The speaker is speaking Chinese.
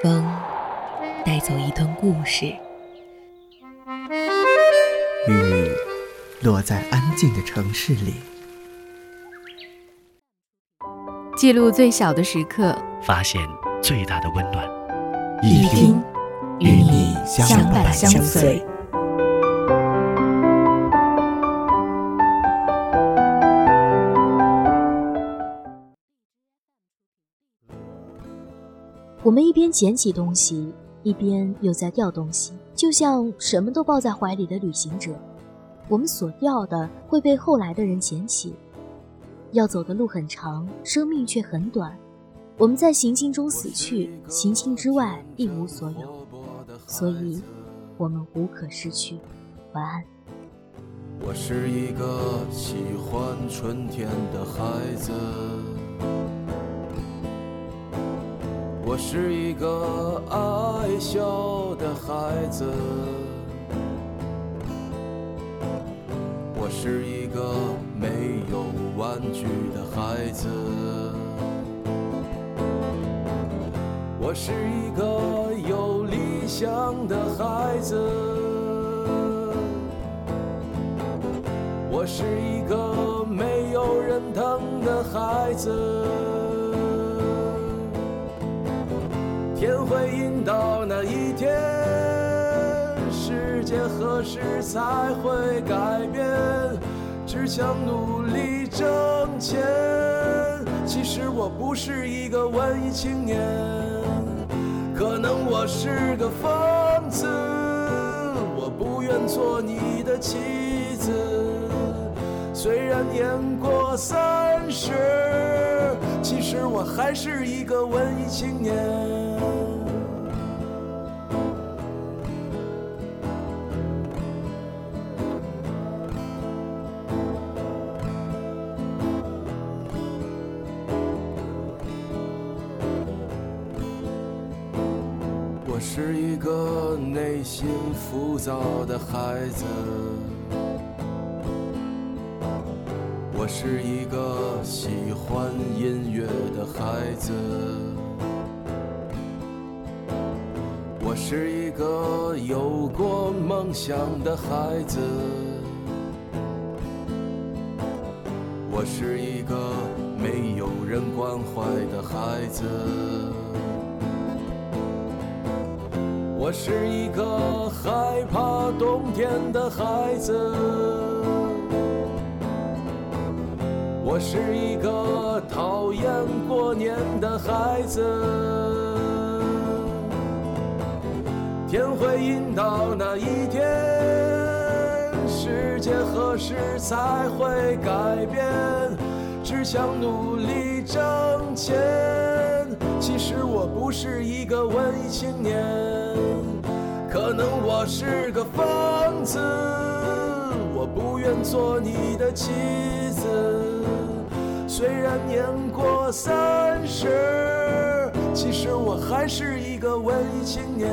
风带走一段故事，雨落在安静的城市里，记录最小的时刻，发现最大的温暖。一听与你相伴相随。我们一边捡起东西，一边又在掉东西，就像什么都抱在怀里的旅行者。我们所掉的会被后来的人捡起。要走的路很长，生命却很短。我们在行进中死去，行进之外一无所有，所以，我们无可失去。晚安。我是一个喜欢春天的孩子。我是一个爱笑的孩子，我是一个没有玩具的孩子，我是一个有理想的孩子，我是一个没有人疼的孩子。天会阴到那一天，世界何时才会改变？只想努力挣钱。其实我不是一个文艺青年，可能我是个疯子。我不愿做你的妻子，虽然年过三十，其实我还是一个文艺青年。我是一个内心浮躁的孩子，我是一个喜欢音乐的孩子，我是一个有过梦想的孩子，我是一个没有人关怀的孩子。我是一个害怕冬天的孩子，我是一个讨厌过年的孩子。天会引导那一天，世界何时才会改变？只想努力挣钱。其实我不是一个文艺青年，可能我是个疯子。我不愿做你的妻子，虽然年过三十，其实我还是一个文艺青年。